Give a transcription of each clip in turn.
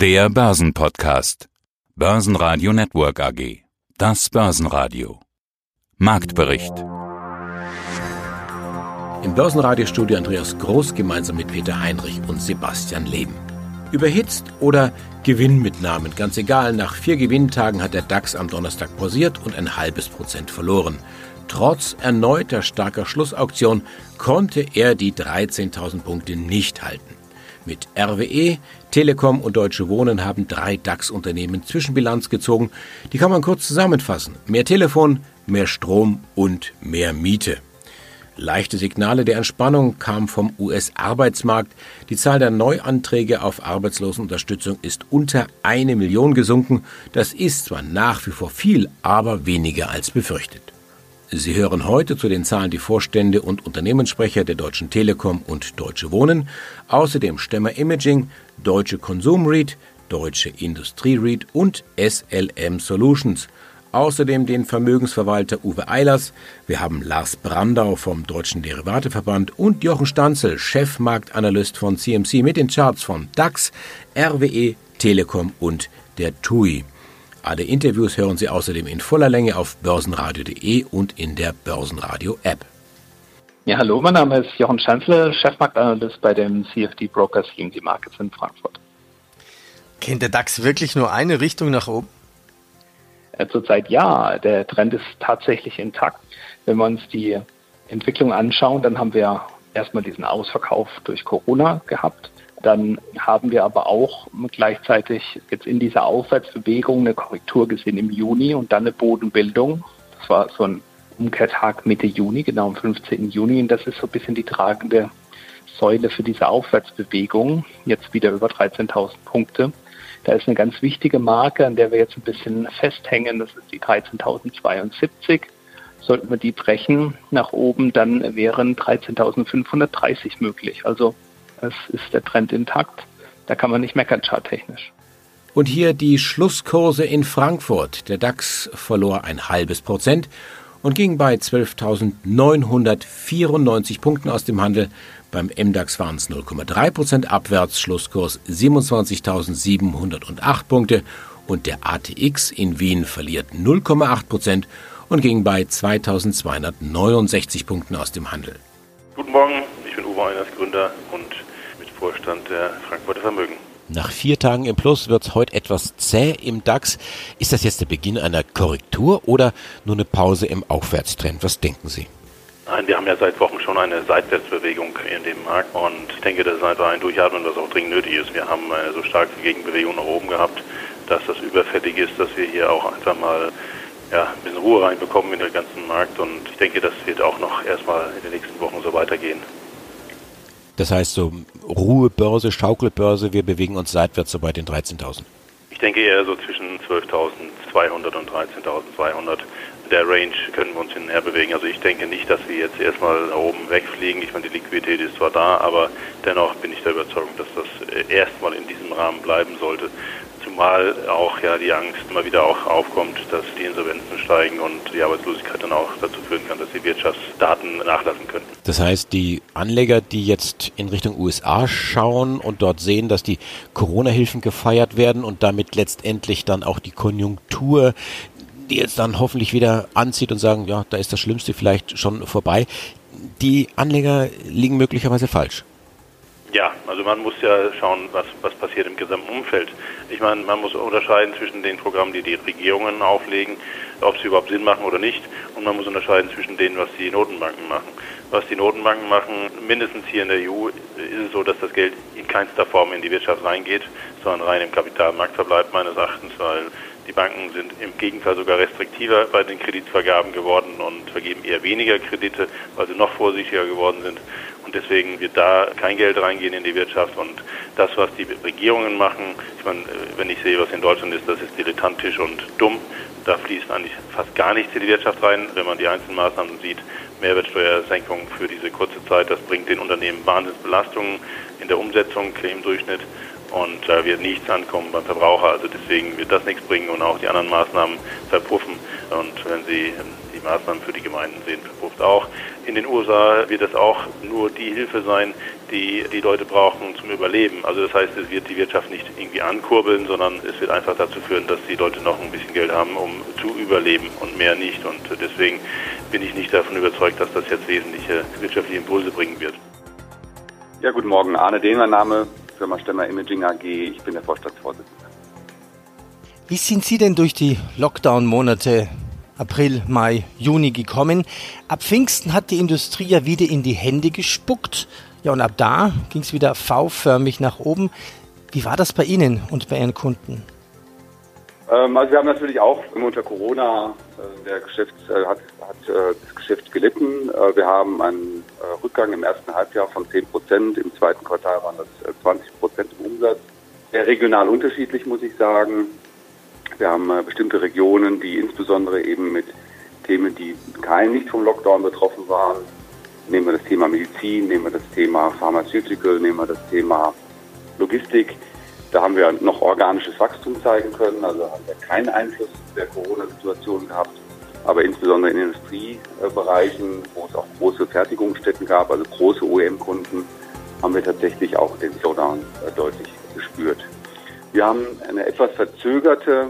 Der Börsenpodcast. Börsenradio Network AG. Das Börsenradio. Marktbericht. Im Börsenradiostudio Andreas Groß gemeinsam mit Peter Heinrich und Sebastian Leben. Überhitzt oder Gewinnmitnahmen, ganz egal, nach vier Gewinntagen hat der DAX am Donnerstag pausiert und ein halbes Prozent verloren. Trotz erneuter starker Schlussauktion konnte er die 13.000 Punkte nicht halten. Mit RWE, Telekom und Deutsche Wohnen haben drei DAX-Unternehmen Zwischenbilanz gezogen. Die kann man kurz zusammenfassen. Mehr Telefon, mehr Strom und mehr Miete. Leichte Signale der Entspannung kamen vom US-Arbeitsmarkt. Die Zahl der Neuanträge auf Arbeitslosenunterstützung ist unter eine Million gesunken. Das ist zwar nach wie vor viel, aber weniger als befürchtet. Sie hören heute zu den Zahlen die Vorstände und Unternehmenssprecher der Deutschen Telekom und Deutsche Wohnen, außerdem Stemmer Imaging, Deutsche Konsum REIT, Deutsche Industrie REIT und SLM Solutions. Außerdem den Vermögensverwalter Uwe Eilers. Wir haben Lars Brandau vom Deutschen Derivateverband und Jochen Stanzel, Chefmarktanalyst von CMC mit den Charts von DAX, RWE, Telekom und der TUI. Alle Interviews hören Sie außerdem in voller Länge auf börsenradio.de und in der Börsenradio-App. Ja, hallo, mein Name ist Jochen Schanzle, Chefmarktanalyst bei dem CFD Brokers CMD Markets in Frankfurt. Kennt der DAX wirklich nur eine Richtung nach oben? Ja, zurzeit ja, der Trend ist tatsächlich intakt. Wenn wir uns die Entwicklung anschauen, dann haben wir erstmal diesen Ausverkauf durch Corona gehabt. Dann haben wir aber auch gleichzeitig jetzt in dieser Aufwärtsbewegung eine Korrektur gesehen im Juni und dann eine Bodenbildung. Das war so ein Umkehrtag Mitte Juni, genau am 15. Juni. Und das ist so ein bisschen die tragende Säule für diese Aufwärtsbewegung. Jetzt wieder über 13.000 Punkte. Da ist eine ganz wichtige Marke, an der wir jetzt ein bisschen festhängen. Das ist die 13.072. Sollten wir die brechen nach oben, dann wären 13.530 möglich. Also es ist der Trend intakt. Da kann man nicht meckern, charttechnisch. Und hier die Schlusskurse in Frankfurt. Der DAX verlor ein halbes Prozent und ging bei 12.994 Punkten aus dem Handel. Beim MDAX waren es 0,3 Prozent abwärts, Schlusskurs 27.708 Punkte und der ATX in Wien verliert 0,8 Prozent und ging bei 2.269 Punkten aus dem Handel. Guten Morgen, ich bin Uwe Einers, Gründer Vorstand der Frankfurter Vermögen. Nach vier Tagen im Plus wird es heute etwas zäh im DAX. Ist das jetzt der Beginn einer Korrektur oder nur eine Pause im Aufwärtstrend? Was denken Sie? Nein, wir haben ja seit Wochen schon eine Seitwärtsbewegung in dem Markt und ich denke, das ist einfach ein Durchatmen, das auch dringend nötig ist. Wir haben eine so starke Gegenbewegung nach oben gehabt, dass das überfällig ist, dass wir hier auch einfach mal ja, ein bisschen Ruhe reinbekommen in den ganzen Markt und ich denke, das wird auch noch erstmal in den nächsten Wochen so weitergehen. Das heißt so Ruhebörse, Schaukelbörse, wir bewegen uns seitwärts so bei den 13.000. Ich denke eher so zwischen 12.200 und 13.200. In der Range können wir uns hinher bewegen. Also ich denke nicht, dass wir jetzt erstmal oben wegfliegen. Ich meine, die Liquidität ist zwar da, aber dennoch bin ich der Überzeugung, dass das erstmal in diesem Rahmen bleiben sollte. Zumal auch ja die Angst immer wieder auch aufkommt, dass die Insolvenzen steigen und die Arbeitslosigkeit dann auch dazu führen kann, dass die Wirtschaftsdaten nachlassen können. Das heißt, die Anleger, die jetzt in Richtung USA schauen und dort sehen, dass die Corona-Hilfen gefeiert werden und damit letztendlich dann auch die Konjunktur die jetzt dann hoffentlich wieder anzieht und sagen, ja, da ist das Schlimmste vielleicht schon vorbei. Die Anleger liegen möglicherweise falsch. Ja, also man muss ja schauen, was, was passiert im gesamten Umfeld. Ich meine, man muss unterscheiden zwischen den Programmen, die die Regierungen auflegen, ob sie überhaupt Sinn machen oder nicht. Und man muss unterscheiden zwischen denen, was die Notenbanken machen. Was die Notenbanken machen, mindestens hier in der EU, ist es so, dass das Geld in keinster Form in die Wirtschaft reingeht, sondern rein im Kapitalmarkt verbleibt, meines Erachtens, weil die Banken sind im Gegenteil sogar restriktiver bei den Kreditvergaben geworden und vergeben eher weniger Kredite, weil sie noch vorsichtiger geworden sind. Und deswegen wird da kein Geld reingehen in die Wirtschaft. Und das, was die Regierungen machen, ich meine, wenn ich sehe, was in Deutschland ist, das ist dilettantisch und dumm. Da fließt eigentlich fast gar nichts in die Wirtschaft rein. Wenn man die einzelnen Maßnahmen sieht, Mehrwertsteuersenkung für diese kurze Zeit, das bringt den Unternehmen Wahnsinnsbelastungen in der Umsetzung im Durchschnitt und da wird nichts ankommen beim Verbraucher. Also deswegen wird das nichts bringen und auch die anderen Maßnahmen verpuffen. Und wenn Sie die Maßnahmen für die Gemeinden sehen verpufft auch. In den USA wird das auch nur die Hilfe sein, die die Leute brauchen zum Überleben. Also das heißt, es wird die Wirtschaft nicht irgendwie ankurbeln, sondern es wird einfach dazu führen, dass die Leute noch ein bisschen Geld haben, um zu überleben und mehr nicht. Und deswegen bin ich nicht davon überzeugt, dass das jetzt wesentliche wirtschaftliche Impulse bringen wird. Ja, guten Morgen. Arne Dehn, mein Name, Firma Stemmer Imaging AG. Ich bin der Vorstandsvorsitzende. Wie sind Sie denn durch die Lockdown-Monate April, Mai, Juni gekommen? Ab Pfingsten hat die Industrie ja wieder in die Hände gespuckt. Ja, und ab da ging es wieder V-förmig nach oben. Wie war das bei Ihnen und bei Ihren Kunden? Ähm, also wir haben natürlich auch unter Corona äh, der Geschäft, äh, hat, hat äh, das Geschäft gelitten. Wir haben einen Rückgang im ersten Halbjahr von 10 Prozent. Im zweiten Quartal waren das 20 äh, Prozent im Umsatz. Sehr regional unterschiedlich, muss ich sagen. Wir haben bestimmte Regionen, die insbesondere eben mit Themen, die kein nicht vom Lockdown betroffen waren, Nehmen wir das Thema Medizin, nehmen wir das Thema Pharmaceutical, nehmen wir das Thema Logistik. Da haben wir noch organisches Wachstum zeigen können, also haben wir keinen Einfluss der Corona-Situation gehabt. Aber insbesondere in Industriebereichen, wo es auch große Fertigungsstätten gab, also große OEM-Kunden, haben wir tatsächlich auch den Slowdown äh, deutlich gespürt. Wir haben eine etwas verzögerte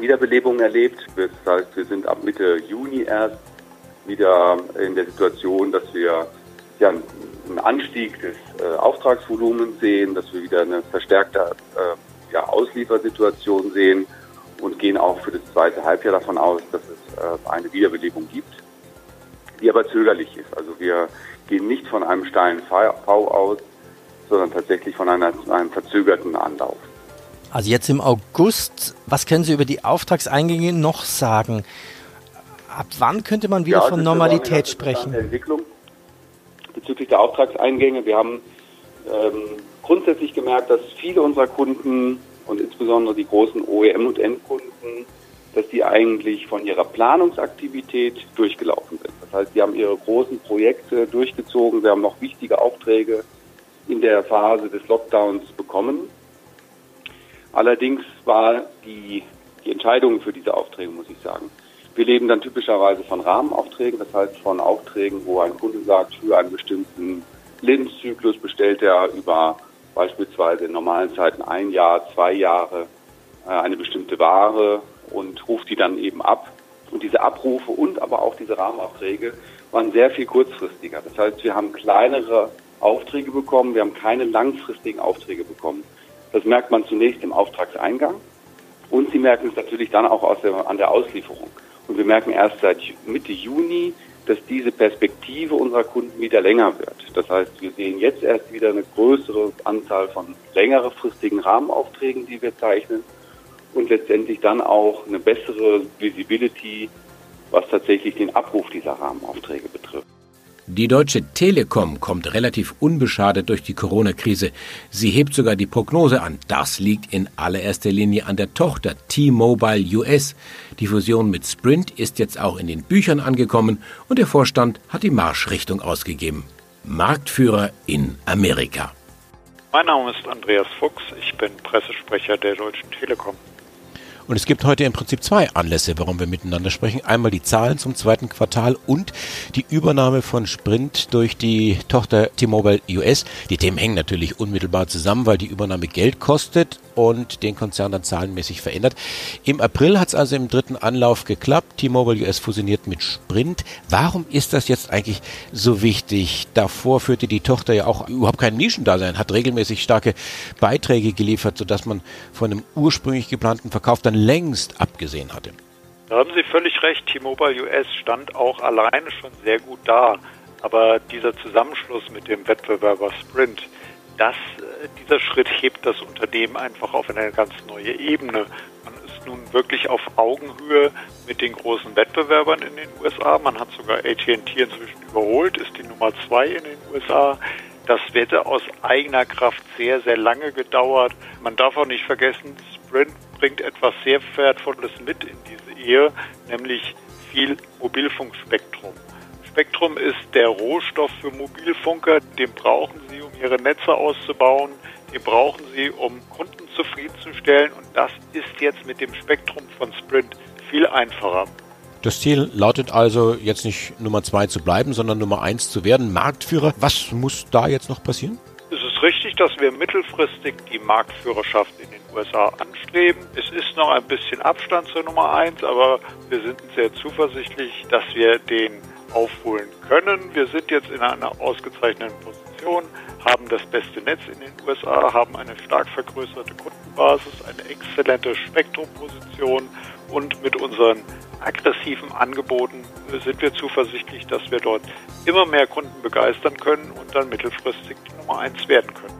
Wiederbelebung erlebt. Das heißt, wir sind ab Mitte Juni erst wieder in der Situation, dass wir ja, einen Anstieg des äh, Auftragsvolumens sehen, dass wir wieder eine verstärkte äh, ja, Ausliefersituation sehen und gehen auch für das zweite Halbjahr davon aus, dass es äh, eine Wiederbelebung gibt, die aber zögerlich ist. Also wir gehen nicht von einem steilen V aus, sondern tatsächlich von einer, einem verzögerten Anlauf. Also jetzt im August, was können Sie über die Auftragseingänge noch sagen? Ab wann könnte man wieder ja, von Normalität sprechen? Entwicklung bezüglich der Auftragseingänge. Wir haben ähm, grundsätzlich gemerkt, dass viele unserer Kunden und insbesondere die großen OEM und Endkunden, dass die eigentlich von ihrer Planungsaktivität durchgelaufen sind. Das heißt, sie haben ihre großen Projekte durchgezogen. Sie haben noch wichtige Aufträge in der Phase des Lockdowns bekommen. Allerdings war die, die Entscheidung für diese Aufträge, muss ich sagen, wir leben dann typischerweise von Rahmenaufträgen, das heißt von Aufträgen, wo ein Kunde sagt, für einen bestimmten Lebenszyklus bestellt er über beispielsweise in normalen Zeiten ein Jahr, zwei Jahre äh, eine bestimmte Ware und ruft die dann eben ab. Und diese Abrufe und aber auch diese Rahmenaufträge waren sehr viel kurzfristiger. Das heißt, wir haben kleinere Aufträge bekommen, wir haben keine langfristigen Aufträge bekommen. Das merkt man zunächst im Auftragseingang und Sie merken es natürlich dann auch der, an der Auslieferung. Und wir merken erst seit Mitte Juni, dass diese Perspektive unserer Kunden wieder länger wird. Das heißt, wir sehen jetzt erst wieder eine größere Anzahl von längerefristigen Rahmenaufträgen, die wir zeichnen und letztendlich dann auch eine bessere Visibility, was tatsächlich den Abruf dieser Rahmenaufträge betrifft. Die Deutsche Telekom kommt relativ unbeschadet durch die Corona-Krise. Sie hebt sogar die Prognose an. Das liegt in allererster Linie an der Tochter T-Mobile US. Die Fusion mit Sprint ist jetzt auch in den Büchern angekommen und der Vorstand hat die Marschrichtung ausgegeben. Marktführer in Amerika. Mein Name ist Andreas Fuchs, ich bin Pressesprecher der Deutschen Telekom. Und es gibt heute im Prinzip zwei Anlässe, warum wir miteinander sprechen. Einmal die Zahlen zum zweiten Quartal und die Übernahme von Sprint durch die Tochter T-Mobile US. Die Themen hängen natürlich unmittelbar zusammen, weil die Übernahme Geld kostet und den Konzern dann zahlenmäßig verändert. Im April hat es also im dritten Anlauf geklappt. T-Mobile US fusioniert mit Sprint. Warum ist das jetzt eigentlich so wichtig? Davor führte die Tochter ja auch überhaupt kein Nischendasein, hat regelmäßig starke Beiträge geliefert, sodass man von einem ursprünglich geplanten Verkauf dann längst abgesehen hatte. Da haben Sie völlig recht. T-Mobile US stand auch alleine schon sehr gut da. Aber dieser Zusammenschluss mit dem Wettbewerber Sprint, das, äh, dieser Schritt hebt das Unternehmen einfach auf eine ganz neue Ebene. Man ist nun wirklich auf Augenhöhe mit den großen Wettbewerbern in den USA. Man hat sogar AT&T inzwischen überholt, ist die Nummer zwei in den USA. Das hätte aus eigener Kraft sehr, sehr lange gedauert. Man darf auch nicht vergessen, Sprint bringt etwas sehr Wertvolles mit in diese Ehe, nämlich viel Mobilfunkspektrum. Spektrum ist der Rohstoff für Mobilfunker, den brauchen sie, um ihre Netze auszubauen, den brauchen sie, um Kunden zufriedenzustellen und das ist jetzt mit dem Spektrum von Sprint viel einfacher. Das Ziel lautet also jetzt nicht Nummer zwei zu bleiben, sondern Nummer eins zu werden, Marktführer. Was muss da jetzt noch passieren? Richtig, dass wir mittelfristig die Marktführerschaft in den USA anstreben. Es ist noch ein bisschen Abstand zur Nummer eins, aber wir sind sehr zuversichtlich, dass wir den aufholen können. Wir sind jetzt in einer ausgezeichneten Position, haben das beste Netz in den USA, haben eine stark vergrößerte Kundenbasis, eine exzellente Spektrumposition und mit unseren aggressiven Angeboten sind wir zuversichtlich, dass wir dort immer mehr Kunden begeistern können und dann mittelfristig die Nummer eins werden können.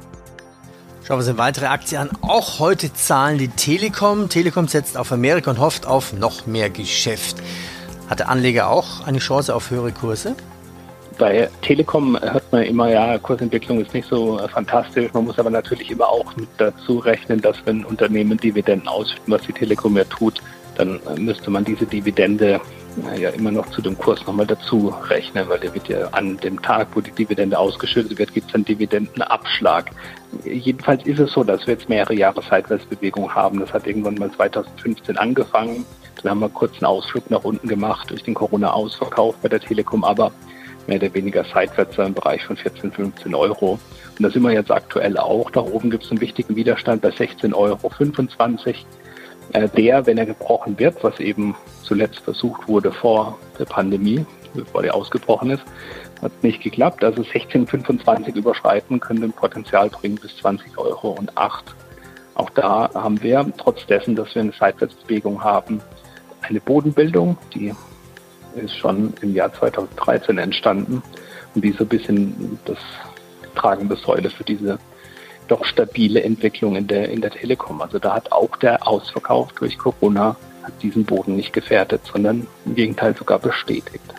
Schauen wir uns eine weitere Aktie an. Auch heute zahlen die Telekom. Telekom setzt auf Amerika und hofft auf noch mehr Geschäft. Hat der Anleger auch eine Chance auf höhere Kurse? Bei Telekom hört man immer, ja, Kursentwicklung ist nicht so fantastisch. Man muss aber natürlich immer auch mit dazu rechnen, dass wenn Unternehmen Dividenden ausschütten, was die Telekom ja tut, dann müsste man diese Dividende ja immer noch zu dem Kurs nochmal dazu rechnen, weil der wird ja an dem Tag, wo die Dividende ausgeschüttet wird, gibt es einen Dividendenabschlag. Jedenfalls ist es so, dass wir jetzt mehrere Jahre Seitwärtsbewegung haben. Das hat irgendwann mal 2015 angefangen. Dann haben wir kurz einen Ausflug nach unten gemacht durch den Corona-Ausverkauf bei der Telekom, aber mehr oder weniger seitwärts im Bereich von 14, 15 Euro. Und da sind wir jetzt aktuell auch. Da oben gibt es einen wichtigen Widerstand bei 16,25 Euro. Äh, der, wenn er gebrochen wird, was eben zuletzt versucht wurde vor der Pandemie, bevor die ausgebrochen ist, hat nicht geklappt. Also 16,25 überschreiten könnte ein Potenzial bringen bis 20 Euro und 8. Auch da haben wir, trotz dessen, dass wir eine Seitwärtsbewegung haben, eine Bodenbildung, die ist schon im Jahr 2013 entstanden und die so ein bisschen das tragende Säule für diese doch stabile Entwicklung in der, in der Telekom. Also da hat auch der Ausverkauf durch Corona diesen Boden nicht gefährdet, sondern im Gegenteil sogar bestätigt.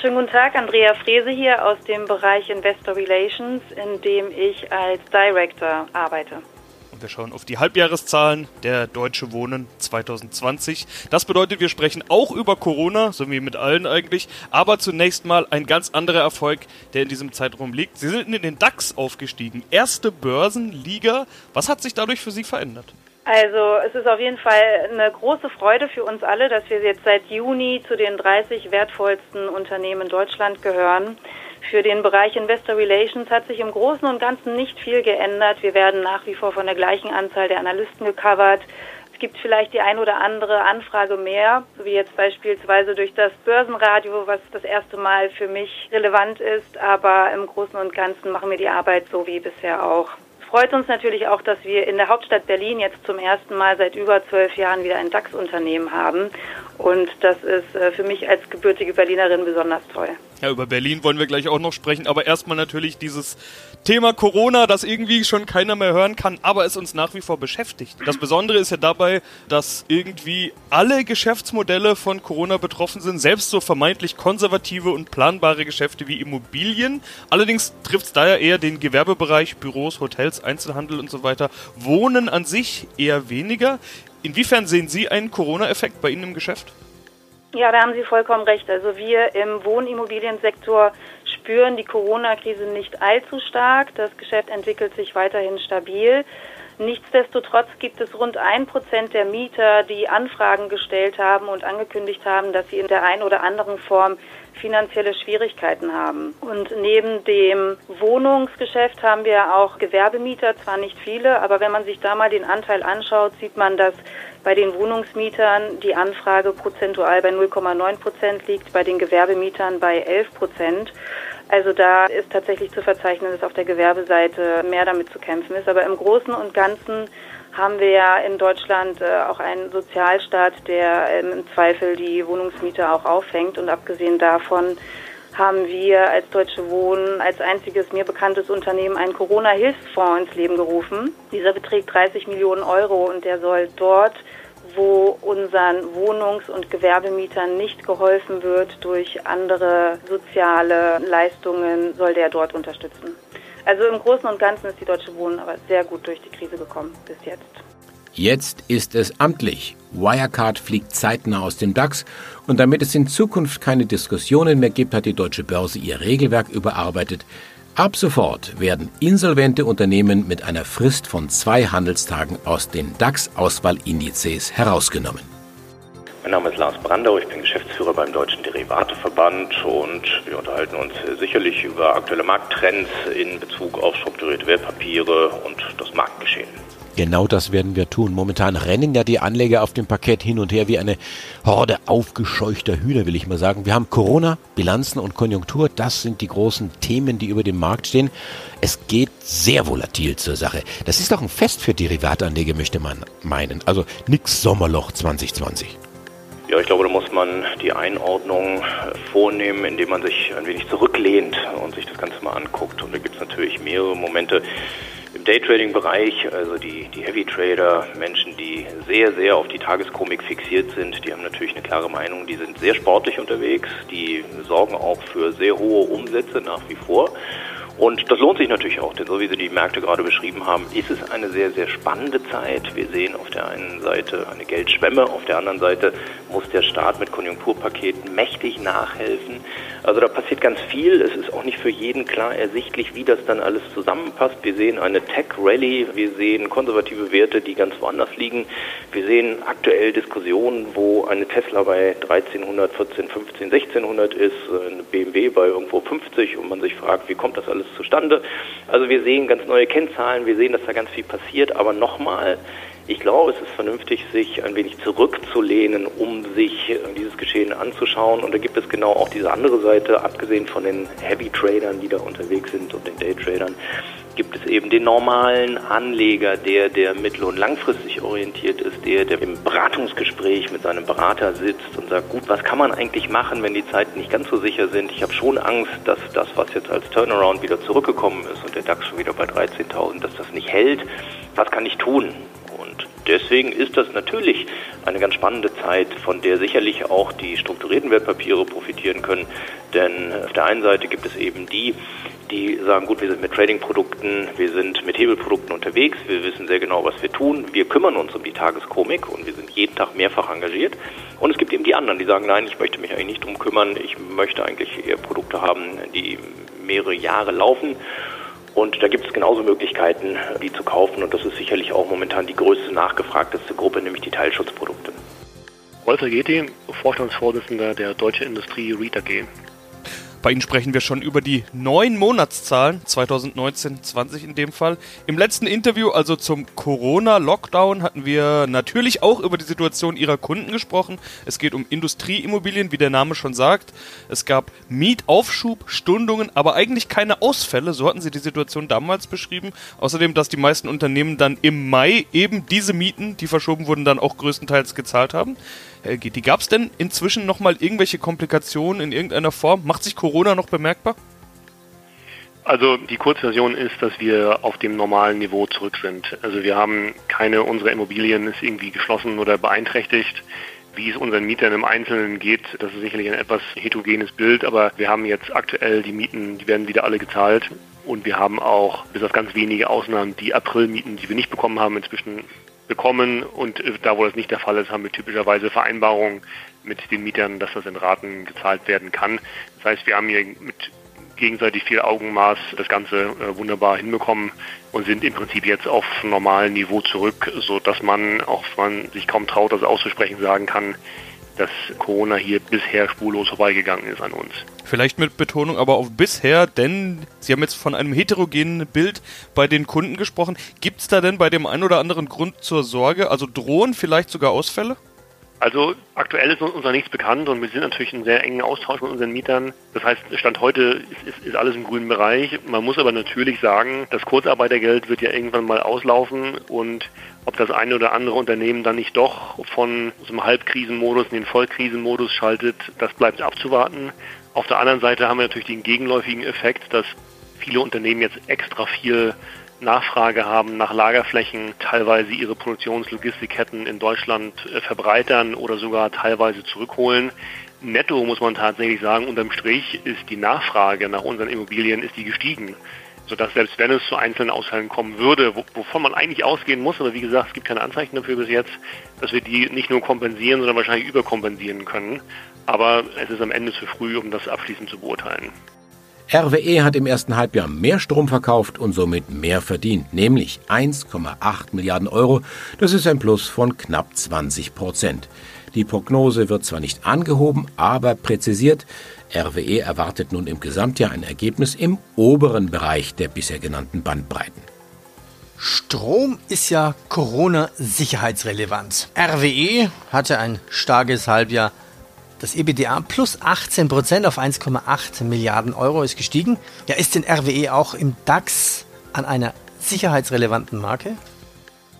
Schönen guten Tag, Andrea Frese hier aus dem Bereich Investor Relations, in dem ich als Director arbeite. Wir schauen auf die Halbjahreszahlen der Deutsche Wohnen 2020. Das bedeutet, wir sprechen auch über Corona, so wie mit allen eigentlich, aber zunächst mal ein ganz anderer Erfolg, der in diesem Zeitraum liegt. Sie sind in den DAX aufgestiegen. Erste Börsenliga. Was hat sich dadurch für Sie verändert? Also es ist auf jeden Fall eine große Freude für uns alle, dass wir jetzt seit Juni zu den 30 wertvollsten Unternehmen Deutschland gehören. Für den Bereich Investor Relations hat sich im Großen und Ganzen nicht viel geändert. Wir werden nach wie vor von der gleichen Anzahl der Analysten gecovert. Es gibt vielleicht die ein oder andere Anfrage mehr, so wie jetzt beispielsweise durch das Börsenradio, was das erste Mal für mich relevant ist. Aber im Großen und Ganzen machen wir die Arbeit so wie bisher auch freut uns natürlich auch, dass wir in der Hauptstadt Berlin jetzt zum ersten Mal seit über zwölf Jahren wieder ein DAX-Unternehmen haben. Und das ist äh, für mich als gebürtige Berlinerin besonders toll. Ja, über Berlin wollen wir gleich auch noch sprechen, aber erstmal natürlich dieses Thema Corona, das irgendwie schon keiner mehr hören kann, aber es uns nach wie vor beschäftigt. Das Besondere ist ja dabei, dass irgendwie alle Geschäftsmodelle von Corona betroffen sind, selbst so vermeintlich konservative und planbare Geschäfte wie Immobilien. Allerdings trifft es da ja eher den Gewerbebereich, Büros, Hotels, Einzelhandel und so weiter. Wohnen an sich eher weniger. Inwiefern sehen Sie einen Corona-Effekt bei Ihnen im Geschäft? Ja, da haben Sie vollkommen recht. Also wir im Wohnimmobiliensektor spüren die Corona-Krise nicht allzu stark. Das Geschäft entwickelt sich weiterhin stabil. Nichtsdestotrotz gibt es rund ein Prozent der Mieter, die Anfragen gestellt haben und angekündigt haben, dass sie in der einen oder anderen Form finanzielle Schwierigkeiten haben. Und neben dem Wohnungsgeschäft haben wir auch Gewerbemieter, zwar nicht viele, aber wenn man sich da mal den Anteil anschaut, sieht man, dass bei den Wohnungsmietern die Anfrage prozentual bei 0,9 Prozent liegt, bei den Gewerbemietern bei 11 Prozent. Also da ist tatsächlich zu verzeichnen, dass auf der Gewerbeseite mehr damit zu kämpfen ist. Aber im Großen und Ganzen haben wir ja in Deutschland äh, auch einen Sozialstaat, der ähm, im Zweifel die Wohnungsmieter auch auffängt. Und abgesehen davon haben wir als Deutsche Wohnen als einziges mir bekanntes Unternehmen einen Corona-Hilfsfonds ins Leben gerufen. Dieser beträgt 30 Millionen Euro und der soll dort wo unseren Wohnungs- und Gewerbemietern nicht geholfen wird durch andere soziale Leistungen, soll der dort unterstützen. Also im Großen und Ganzen ist die Deutsche Wohnen aber sehr gut durch die Krise gekommen bis jetzt. Jetzt ist es amtlich. Wirecard fliegt zeitnah aus dem DAX und damit es in Zukunft keine Diskussionen mehr gibt, hat die Deutsche Börse ihr Regelwerk überarbeitet. Ab sofort werden insolvente Unternehmen mit einer Frist von zwei Handelstagen aus den DAX-Auswahlindizes herausgenommen. Mein Name ist Lars Brandau, ich bin Geschäftsführer beim Deutschen Derivateverband und wir unterhalten uns sicherlich über aktuelle Markttrends in Bezug auf strukturierte Wertpapiere und das Marktgeschehen. Genau das werden wir tun. Momentan rennen ja die Anleger auf dem Parkett hin und her wie eine Horde aufgescheuchter Hühner, will ich mal sagen. Wir haben Corona, Bilanzen und Konjunktur. Das sind die großen Themen, die über dem Markt stehen. Es geht sehr volatil zur Sache. Das ist doch ein Fest für Derivatanleger, möchte man meinen. Also nix Sommerloch 2020. Ja, ich glaube, da muss man die Einordnung vornehmen, indem man sich ein wenig zurücklehnt und sich das Ganze mal anguckt. Und da gibt es natürlich mehrere Momente im Daytrading-Bereich, also die, die Heavy Trader, Menschen, die sehr, sehr auf die Tageskomik fixiert sind, die haben natürlich eine klare Meinung, die sind sehr sportlich unterwegs, die sorgen auch für sehr hohe Umsätze nach wie vor. Und das lohnt sich natürlich auch, denn so wie Sie die Märkte gerade beschrieben haben, ist es eine sehr, sehr spannende Zeit. Wir sehen auf der einen Seite eine Geldschwemme, auf der anderen Seite muss der Staat mit Konjunkturpaketen mächtig nachhelfen. Also da passiert ganz viel. Es ist auch nicht für jeden klar ersichtlich, wie das dann alles zusammenpasst. Wir sehen eine Tech-Rally, wir sehen konservative Werte, die ganz woanders liegen. Wir sehen aktuell Diskussionen, wo eine Tesla bei 1300, 14, 15, 1600 ist, eine BMW bei irgendwo 50 und man sich fragt, wie kommt das alles alles zustande. Also wir sehen ganz neue Kennzahlen, wir sehen, dass da ganz viel passiert, aber nochmal, ich glaube, es ist vernünftig, sich ein wenig zurückzulehnen, um sich äh, dieses Geschehen anzuschauen. Und da gibt es genau auch diese andere Seite, abgesehen von den Heavy Tradern, die da unterwegs sind und den Day Tradern, gibt es eben den normalen Anleger, der, der mittel- und langfristig orientiert ist, der, der im Beratungsgespräch mit seinem Berater sitzt und sagt, gut, was kann man eigentlich machen, wenn die Zeiten nicht ganz so sicher sind? Ich habe schon Angst, dass das, was jetzt als Turnaround wieder zurückgekommen ist und der DAX schon wieder bei 13.000, dass das nicht hält. Was kann ich tun? Und deswegen ist das natürlich eine ganz spannende Zeit, von der sicherlich auch die strukturierten Wertpapiere profitieren können. Denn auf der einen Seite gibt es eben die, die sagen, gut, wir sind mit Trading-Produkten, wir sind mit Hebelprodukten unterwegs, wir wissen sehr genau, was wir tun, wir kümmern uns um die Tageskomik und wir sind jeden Tag mehrfach engagiert. Und es gibt eben die anderen, die sagen, nein, ich möchte mich eigentlich nicht drum kümmern, ich möchte eigentlich eher Produkte haben, die mehrere Jahre laufen. Und da gibt es genauso Möglichkeiten, die zu kaufen. Und das ist sicherlich auch momentan die größte nachgefragteste Gruppe, nämlich die Teilschutzprodukte. Wolfer Geti, Vorstandsvorsitzender der Deutsche Industrie REIT AG. Bei Ihnen sprechen wir schon über die neun Monatszahlen, 2019, 20 in dem Fall. Im letzten Interview, also zum Corona-Lockdown, hatten wir natürlich auch über die Situation Ihrer Kunden gesprochen. Es geht um Industrieimmobilien, wie der Name schon sagt. Es gab Mietaufschub, Stundungen, aber eigentlich keine Ausfälle. So hatten Sie die Situation damals beschrieben. Außerdem, dass die meisten Unternehmen dann im Mai eben diese Mieten, die verschoben wurden, dann auch größtenteils gezahlt haben. Herr Gitti, gab es denn inzwischen nochmal irgendwelche Komplikationen in irgendeiner Form? Macht sich Corona noch bemerkbar? Also die Kurzversion ist, dass wir auf dem normalen Niveau zurück sind. Also wir haben keine unserer Immobilien ist irgendwie geschlossen oder beeinträchtigt. Wie es unseren Mietern im Einzelnen geht, das ist sicherlich ein etwas heterogenes Bild, aber wir haben jetzt aktuell die Mieten, die werden wieder alle gezahlt. Und wir haben auch, bis auf ganz wenige Ausnahmen, die Aprilmieten, die wir nicht bekommen haben, inzwischen bekommen. Und äh, da, wo das nicht der Fall ist, haben wir typischerweise Vereinbarungen mit den Mietern, dass das in Raten gezahlt werden kann. Das heißt, wir haben hier mit gegenseitig viel Augenmaß das Ganze äh, wunderbar hinbekommen und sind im Prinzip jetzt auf normalen Niveau zurück, so dass man, auch wenn man sich kaum traut, das auszusprechen, sagen kann, dass Corona hier bisher spurlos vorbeigegangen ist an uns. Vielleicht mit Betonung aber auf bisher, denn Sie haben jetzt von einem heterogenen Bild bei den Kunden gesprochen. Gibt es da denn bei dem einen oder anderen Grund zur Sorge? Also drohen vielleicht sogar Ausfälle? Also aktuell ist uns noch nichts bekannt und wir sind natürlich in sehr engen Austausch mit unseren Mietern. Das heißt, Stand heute ist, ist, ist, alles im grünen Bereich. Man muss aber natürlich sagen, das Kurzarbeitergeld wird ja irgendwann mal auslaufen und ob das eine oder andere Unternehmen dann nicht doch von so einem Halbkrisenmodus in den Vollkrisenmodus schaltet, das bleibt abzuwarten. Auf der anderen Seite haben wir natürlich den gegenläufigen Effekt, dass viele Unternehmen jetzt extra viel Nachfrage haben nach Lagerflächen, teilweise ihre Produktionslogistikketten in Deutschland äh, verbreitern oder sogar teilweise zurückholen. Netto muss man tatsächlich sagen, unterm Strich ist die Nachfrage nach unseren Immobilien ist die gestiegen sodass selbst wenn es zu einzelnen Ausfällen kommen würde, wovon man eigentlich ausgehen muss, aber wie gesagt, es gibt keine Anzeichen dafür bis jetzt, dass wir die nicht nur kompensieren, sondern wahrscheinlich überkompensieren können. Aber es ist am Ende zu früh, um das abschließend zu beurteilen. RWE hat im ersten Halbjahr mehr Strom verkauft und somit mehr verdient, nämlich 1,8 Milliarden Euro. Das ist ein Plus von knapp 20 Prozent. Die Prognose wird zwar nicht angehoben, aber präzisiert. RWE erwartet nun im Gesamtjahr ein Ergebnis im oberen Bereich der bisher genannten Bandbreiten. Strom ist ja Corona-sicherheitsrelevant. RWE hatte ein starkes Halbjahr. Das EBITDA plus 18 Prozent auf 1,8 Milliarden Euro ist gestiegen. Ja, ist denn RWE auch im DAX an einer sicherheitsrelevanten Marke?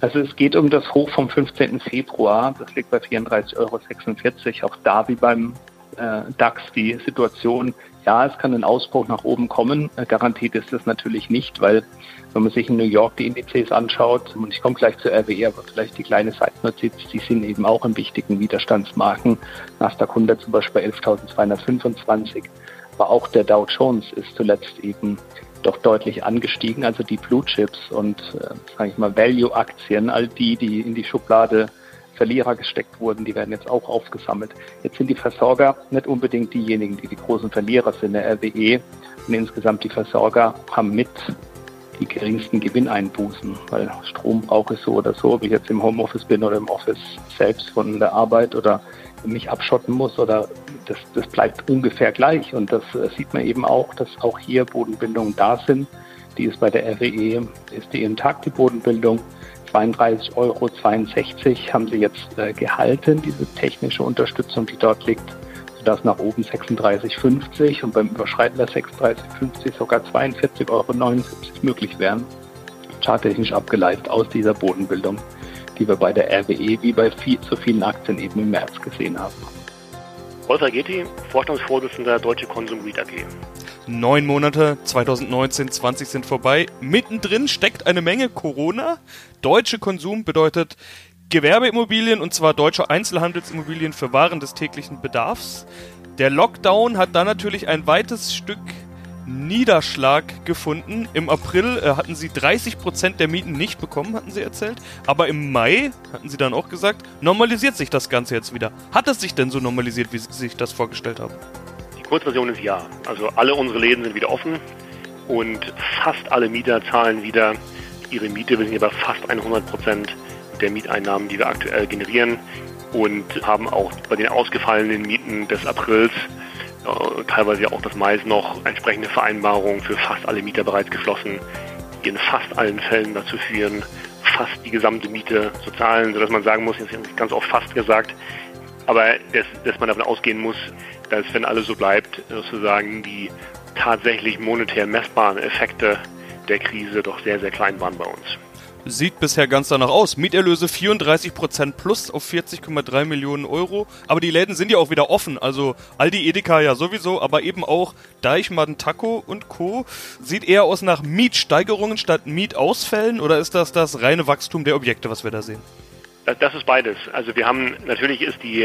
Also es geht um das Hoch vom 15. Februar. Das liegt bei 34,46 Euro. Auch da wie beim äh, DAX die Situation, ja, es kann ein Ausbruch nach oben kommen. Äh, garantiert ist das natürlich nicht, weil wenn man sich in New York die Indizes anschaut, und ich komme gleich zu RWE, aber vielleicht die kleine Seitennotiz, die sind eben auch in wichtigen Widerstandsmarken. Nasdaq 100 zum Beispiel bei 11.225. Aber auch der Dow Jones ist zuletzt eben doch deutlich angestiegen. Also die Blue Chips und, äh, sage ich mal, Value-Aktien, all die, die in die Schublade Verlierer gesteckt wurden, die werden jetzt auch aufgesammelt. Jetzt sind die Versorger nicht unbedingt diejenigen, die die großen Verlierer sind, der RWE. Und insgesamt die Versorger haben mit die geringsten Gewinneinbußen, weil Strom brauche ich so oder so, ob ich jetzt im Homeoffice bin oder im Office selbst von der Arbeit oder mich abschotten muss oder das, das bleibt ungefähr gleich. Und das äh, sieht man eben auch, dass auch hier Bodenbildungen da sind. Die ist bei der RWE, ist die intakt, die Bodenbildung. 32,62 Euro haben sie jetzt äh, gehalten, diese technische Unterstützung, die dort liegt das nach oben 36,50 und beim Überschreiten der 36,50 sogar 42,79 Euro möglich wären. Charttechnisch abgeleitet aus dieser Bodenbildung, die wir bei der RWE wie bei viel, zu vielen Aktien eben im März gesehen haben. Wolfgang Getty, Vorstandsvorsitzender Deutsche Konsum REIT AG. Neun Monate 2019, 20 sind vorbei. Mittendrin steckt eine Menge Corona. Deutsche Konsum bedeutet Gewerbeimmobilien und zwar deutsche Einzelhandelsimmobilien für Waren des täglichen Bedarfs. Der Lockdown hat da natürlich ein weites Stück Niederschlag gefunden. Im April äh, hatten sie 30% der Mieten nicht bekommen, hatten sie erzählt. Aber im Mai, hatten sie dann auch gesagt, normalisiert sich das Ganze jetzt wieder. Hat es sich denn so normalisiert, wie sie sich das vorgestellt haben? Kurzversion ist ja. Also alle unsere Läden sind wieder offen und fast alle Mieter zahlen wieder ihre Miete. Wir sind hier bei fast 100 Prozent der Mieteinnahmen, die wir aktuell generieren und haben auch bei den ausgefallenen Mieten des Aprils äh, teilweise auch das Mais noch entsprechende Vereinbarungen für fast alle Mieter bereits geschlossen, die in fast allen Fällen dazu führen, fast die gesamte Miete zu zahlen, sodass man sagen muss, jetzt ganz oft fast gesagt, aber dass, dass man davon ausgehen muss, dass wenn alles so bleibt, sozusagen die tatsächlich monetär messbaren Effekte der Krise doch sehr, sehr klein waren bei uns sieht bisher ganz danach aus. Mieterlöse 34% plus auf 40,3 Millionen Euro. Aber die Läden sind ja auch wieder offen. Also Aldi Edeka ja sowieso, aber eben auch Deichmann, Taco und Co. Sieht eher aus nach Mietsteigerungen statt Mietausfällen oder ist das das reine Wachstum der Objekte, was wir da sehen? Das ist beides. Also wir haben, natürlich ist die,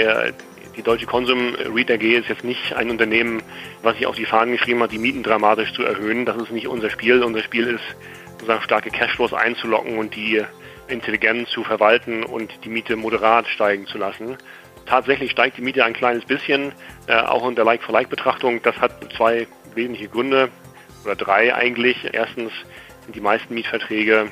die Deutsche Konsum REIT AG ist jetzt nicht ein Unternehmen, was sich auf die Fahnen geschrieben hat, die Mieten dramatisch zu erhöhen. Das ist nicht unser Spiel. Unser Spiel ist sozusagen starke Cashflows einzulocken und die intelligent zu verwalten und die Miete moderat steigen zu lassen. Tatsächlich steigt die Miete ein kleines bisschen, äh, auch in der Like-for-Like-Betrachtung. Das hat zwei wesentliche Gründe oder drei eigentlich. Erstens sind die meisten Mietverträge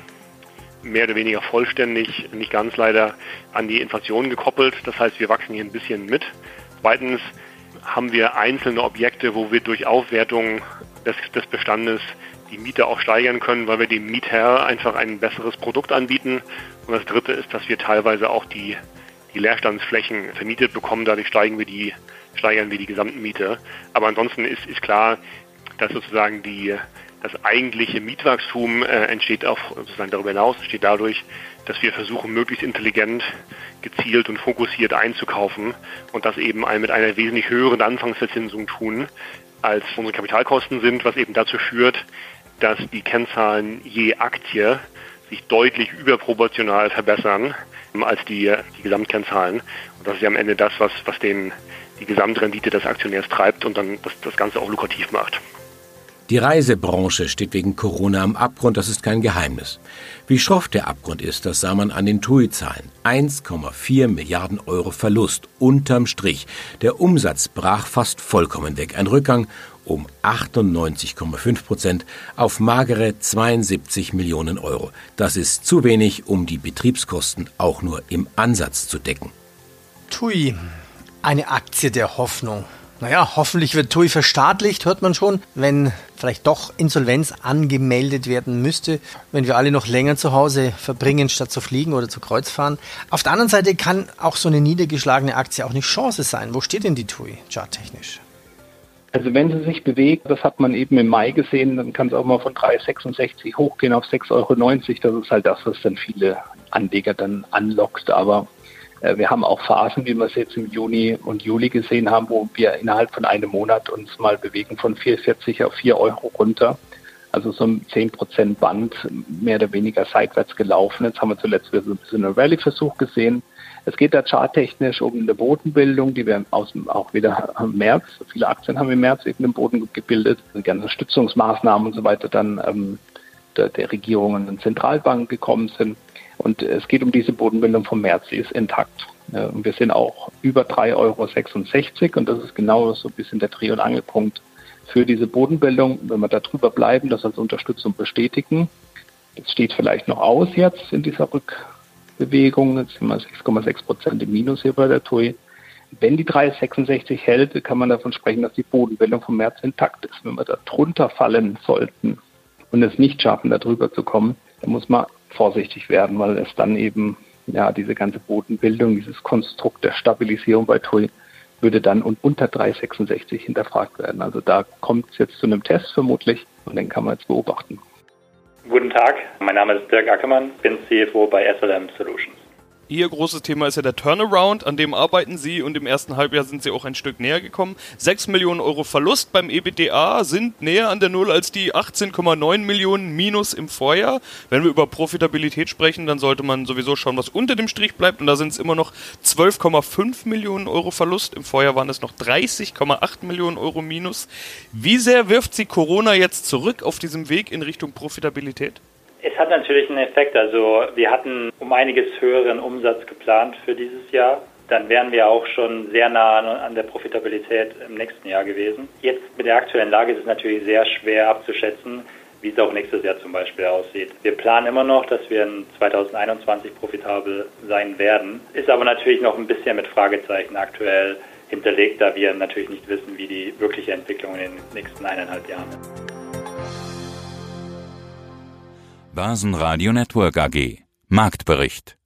mehr oder weniger vollständig, nicht ganz leider, an die Inflation gekoppelt. Das heißt, wir wachsen hier ein bisschen mit. Zweitens haben wir einzelne Objekte, wo wir durch Aufwertung des, des Bestandes die Miete auch steigern können, weil wir dem Mietherr einfach ein besseres Produkt anbieten. Und das Dritte ist, dass wir teilweise auch die, die Leerstandsflächen vermietet bekommen. Dadurch steigen wir die, steigern wir die gesamten Miete. Aber ansonsten ist, ist klar, dass sozusagen die, das eigentliche Mietwachstum äh, entsteht auch sozusagen darüber hinaus, entsteht dadurch, dass wir versuchen, möglichst intelligent, gezielt und fokussiert einzukaufen und das eben mit einer wesentlich höheren Anfangsverzinsung tun, als unsere Kapitalkosten sind, was eben dazu führt, dass die Kennzahlen je Aktie sich deutlich überproportional verbessern als die, die Gesamtkennzahlen. Und das ist ja am Ende das, was, was den, die Gesamtrendite des Aktionärs treibt und dann das, das Ganze auch lukrativ macht. Die Reisebranche steht wegen Corona am Abgrund, das ist kein Geheimnis. Wie schroff der Abgrund ist, das sah man an den TUI-Zahlen. 1,4 Milliarden Euro Verlust unterm Strich. Der Umsatz brach fast vollkommen weg. Ein Rückgang um 98,5 Prozent auf magere 72 Millionen Euro. Das ist zu wenig, um die Betriebskosten auch nur im Ansatz zu decken. TUI, eine Aktie der Hoffnung. Naja, hoffentlich wird TUI verstaatlicht, hört man schon, wenn vielleicht doch Insolvenz angemeldet werden müsste, wenn wir alle noch länger zu Hause verbringen, statt zu fliegen oder zu Kreuz fahren. Auf der anderen Seite kann auch so eine niedergeschlagene Aktie auch eine Chance sein. Wo steht denn die TUI charttechnisch? Also wenn sie sich bewegt, das hat man eben im Mai gesehen, dann kann es auch mal von 3,66 hochgehen auf 6,90 Euro. Das ist halt das, was dann viele Anleger dann anlockt. Aber wir haben auch Phasen, wie wir es jetzt im Juni und Juli gesehen haben, wo wir innerhalb von einem Monat uns mal bewegen von 4,40 auf 4 Euro runter. Also so ein 10% Band mehr oder weniger seitwärts gelaufen. Jetzt haben wir zuletzt wieder so ein bisschen einen Rallye-Versuch gesehen. Es geht da charttechnisch um eine Bodenbildung, die wir aus, auch wieder im März, viele Aktien haben im März eben den Boden gebildet, die ganzen Stützungsmaßnahmen und so weiter dann ähm, der, der Regierungen und Zentralbanken gekommen sind. Und es geht um diese Bodenbildung vom März, die ist intakt. Und wir sind auch über 3,66 Euro und das ist genau so ein bisschen der Dreh- und Angelpunkt für diese Bodenbildung. Wenn wir da drüber bleiben, das als Unterstützung bestätigen, das steht vielleicht noch aus jetzt in dieser Rückbewegung, jetzt sind wir 6,6 Prozent im Minus hier bei der TUI. Wenn die 3,66 hält, kann man davon sprechen, dass die Bodenbildung vom März intakt ist. Wenn wir da drunter fallen sollten und es nicht schaffen, da drüber zu kommen, dann muss man vorsichtig werden, weil es dann eben, ja, diese ganze Bodenbildung, dieses Konstrukt der Stabilisierung bei TUI würde dann unter 3,66 hinterfragt werden. Also da kommt es jetzt zu einem Test vermutlich und den kann man jetzt beobachten. Guten Tag, mein Name ist Dirk Ackermann, bin CFO bei SLM Solutions. Ihr großes Thema ist ja der Turnaround, an dem arbeiten Sie und im ersten Halbjahr sind Sie auch ein Stück näher gekommen. 6 Millionen Euro Verlust beim EBITDA sind näher an der Null als die 18,9 Millionen Minus im Vorjahr. Wenn wir über Profitabilität sprechen, dann sollte man sowieso schauen, was unter dem Strich bleibt und da sind es immer noch 12,5 Millionen Euro Verlust. Im Vorjahr waren es noch 30,8 Millionen Euro Minus. Wie sehr wirft Sie Corona jetzt zurück auf diesem Weg in Richtung Profitabilität? Es hat natürlich einen Effekt. Also wir hatten um einiges höheren Umsatz geplant für dieses Jahr. Dann wären wir auch schon sehr nah an der Profitabilität im nächsten Jahr gewesen. Jetzt mit der aktuellen Lage ist es natürlich sehr schwer abzuschätzen, wie es auch nächstes Jahr zum Beispiel aussieht. Wir planen immer noch, dass wir in 2021 profitabel sein werden. Ist aber natürlich noch ein bisschen mit Fragezeichen aktuell hinterlegt, da wir natürlich nicht wissen, wie die wirkliche Entwicklung in den nächsten eineinhalb Jahren ist. Börsenradio Network AG Marktbericht